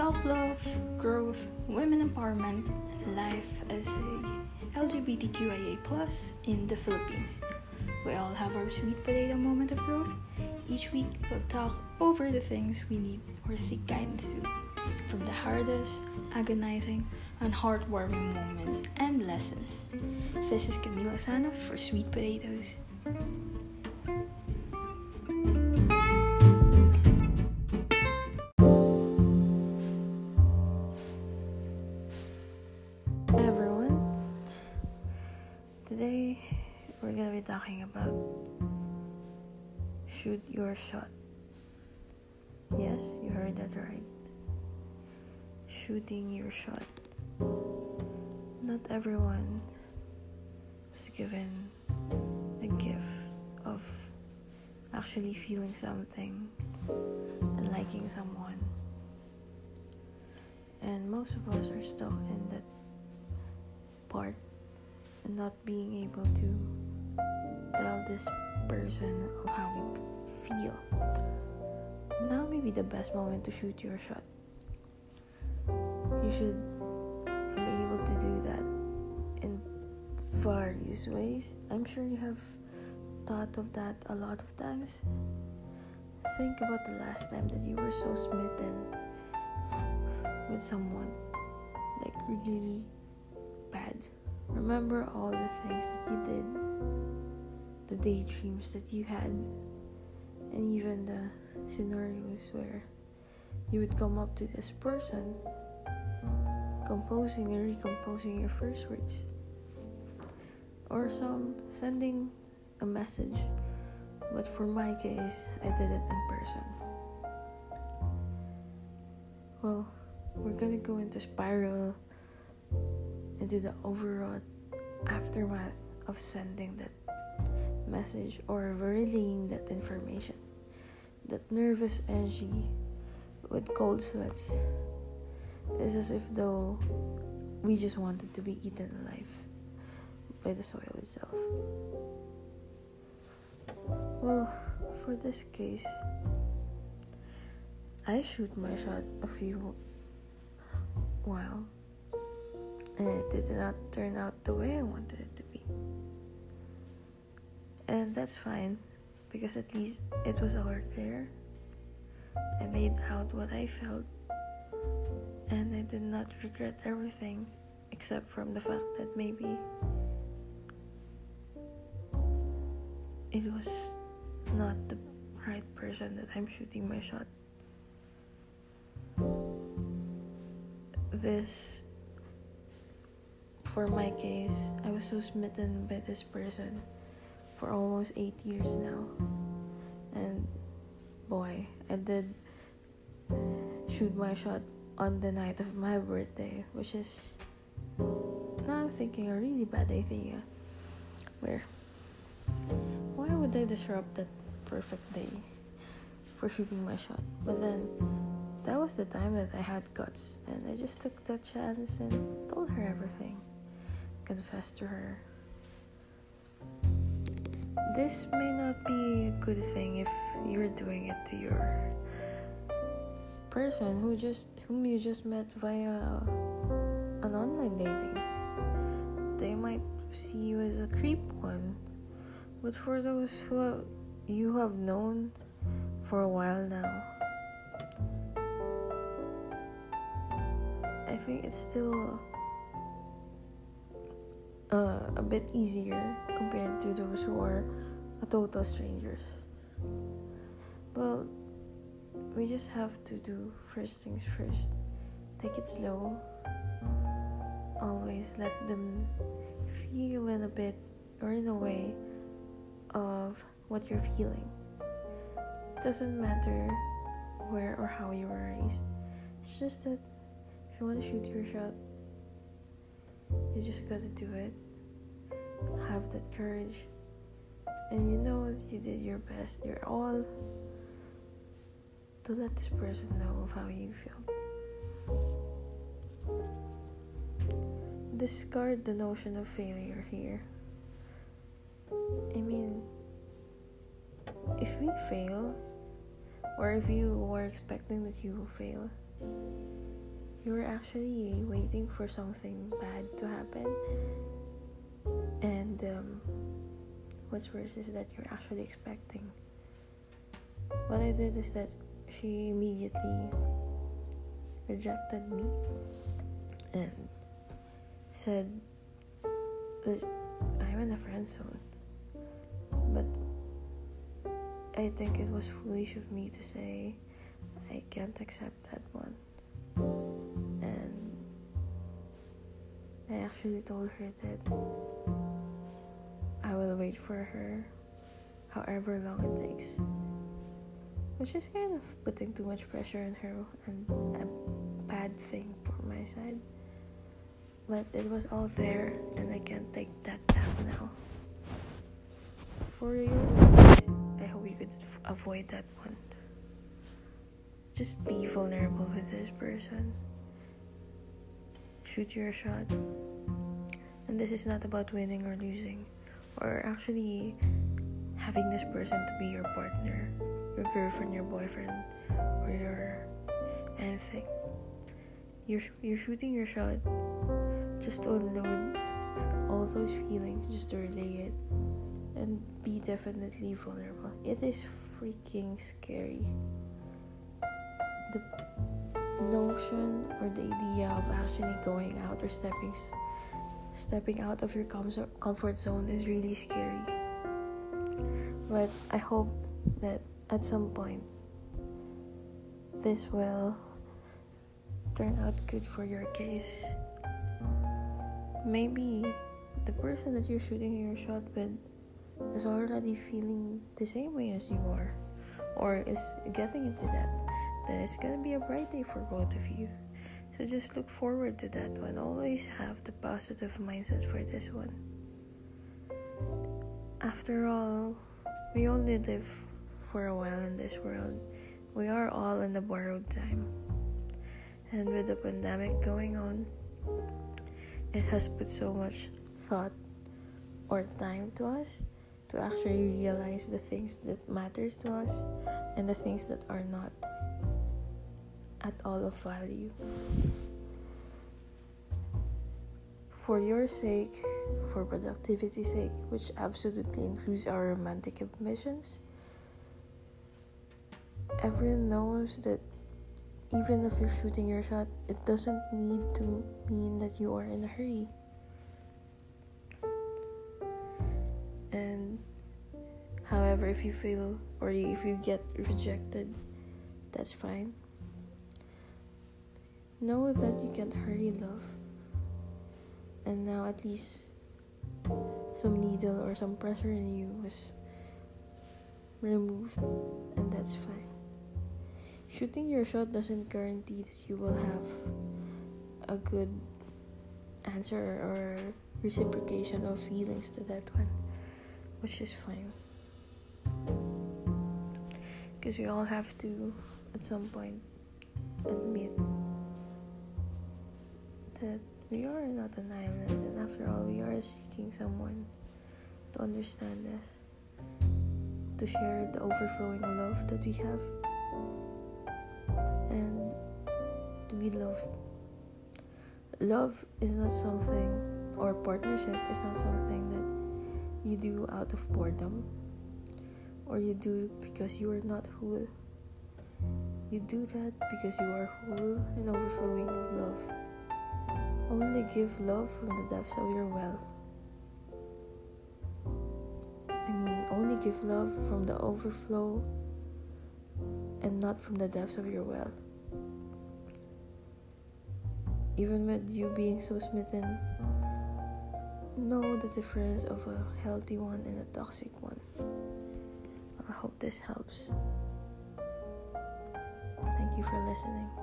self love, growth, women empowerment, and life as a LGBTQIA in the Philippines. We all have our sweet potato moment of growth. Each week, we'll talk over the things we need or seek guidance to, from the hardest, agonizing, and heartwarming moments and lessons. This is Camila Sana for Sweet Potatoes. Today we're gonna be talking about shoot your shot. Yes, you heard that right. Shooting your shot. Not everyone was given a gift of actually feeling something and liking someone. And most of us are stuck in that part and not being able to tell this person of how we feel. Now may be the best moment to shoot your shot. You should be able to do that in various ways. I'm sure you have thought of that a lot of times. Think about the last time that you were so smitten with someone, like really bad. Remember all the things that you did, the daydreams that you had, and even the scenarios where you would come up to this person, composing and recomposing your first words, or some sending a message. But for my case, I did it in person. Well, we're gonna go into spiral into the overall aftermath of sending that message or relaying that information. That nervous energy with cold sweats is as if though we just wanted to be eaten alive by the soil itself. Well, for this case, I shoot my shot a few while and it did not turn out the way I wanted it to be. And that's fine because at least it was out there. I laid out what I felt and I did not regret everything except from the fact that maybe it was not the right person that I'm shooting my shot. This for my case, I was so smitten by this person for almost eight years now. And boy, I did shoot my shot on the night of my birthday, which is now I'm thinking a really bad idea. Where why would I disrupt that perfect day for shooting my shot? But then that was the time that I had guts and I just took that chance and told her everything confess to her. This may not be a good thing if you're doing it to your person who just whom you just met via an online dating. They might see you as a creep one. But for those who you have known for a while now, I think it's still uh, a bit easier compared to those who are a total strangers. Well, we just have to do first things first. Take it slow. Always let them feel in a bit or in a way of what you're feeling. It doesn't matter where or how you were raised. It's just that if you want to shoot your shot, you just gotta do it. Have that courage. And you know you did your best, your all to let this person know of how you felt. Discard the notion of failure here. I mean, if we fail, or if you were expecting that you will fail, you were actually waiting for something bad to happen. And um, what's worse is that you're actually expecting. What i did is that she immediately rejected me and said that i'm in a friend zone. But i think it was foolish of me to say i can't accept that one actually told her that I will wait for her however long it takes. Which is kind of putting too much pressure on her and a bad thing for my side. But it was all there and I can't take that back now. For you, I hope you could avoid that one. Just be vulnerable with this person. Shoot your shot. And this is not about winning or losing, or actually having this person to be your partner, your girlfriend, your boyfriend, or your anything. You're, you're shooting your shot just to unload all those feelings, just to relay it, and be definitely vulnerable. It is freaking scary the notion or the idea of actually going out or stepping stepping out of your comfort zone is really scary. But i hope that at some point this will turn out good for your case. Maybe the person that you're shooting your shot with is already feeling the same way as you are or is getting into that it's gonna be a bright day for both of you. So just look forward to that one. Always have the positive mindset for this one. After all, we only live for a while in this world. We are all in the borrowed time. And with the pandemic going on, it has put so much thought or time to us to actually realize the things that matters to us and the things that are not at all of value. For your sake, for productivity's sake, which absolutely includes our romantic ambitions, everyone knows that even if you're shooting your shot, it doesn't need to mean that you are in a hurry. And however, if you feel or if you get rejected, that's fine. Know that you can't hurry love. And now at least some needle or some pressure in you was removed, and that's fine. Shooting your shot doesn't guarantee that you will have a good answer or reciprocation of feelings to that one, which is fine. Because we all have to, at some point, admit that we are not an island, and after all, we are seeking someone to understand us, to share the overflowing love that we have, and to be loved. Love is not something, or partnership is not something that you do out of boredom, or you do because you are not whole. You do that because you are whole and overflowing with love. Only give love from the depths of your well. I mean, only give love from the overflow and not from the depths of your well. Even with you being so smitten, know the difference of a healthy one and a toxic one. I hope this helps. Thank you for listening.